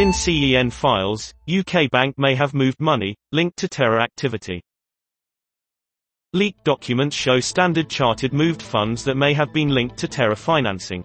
FinCEN files, UK Bank may have moved money, linked to terror activity. Leaked documents show Standard Chartered moved funds that may have been linked to terror financing.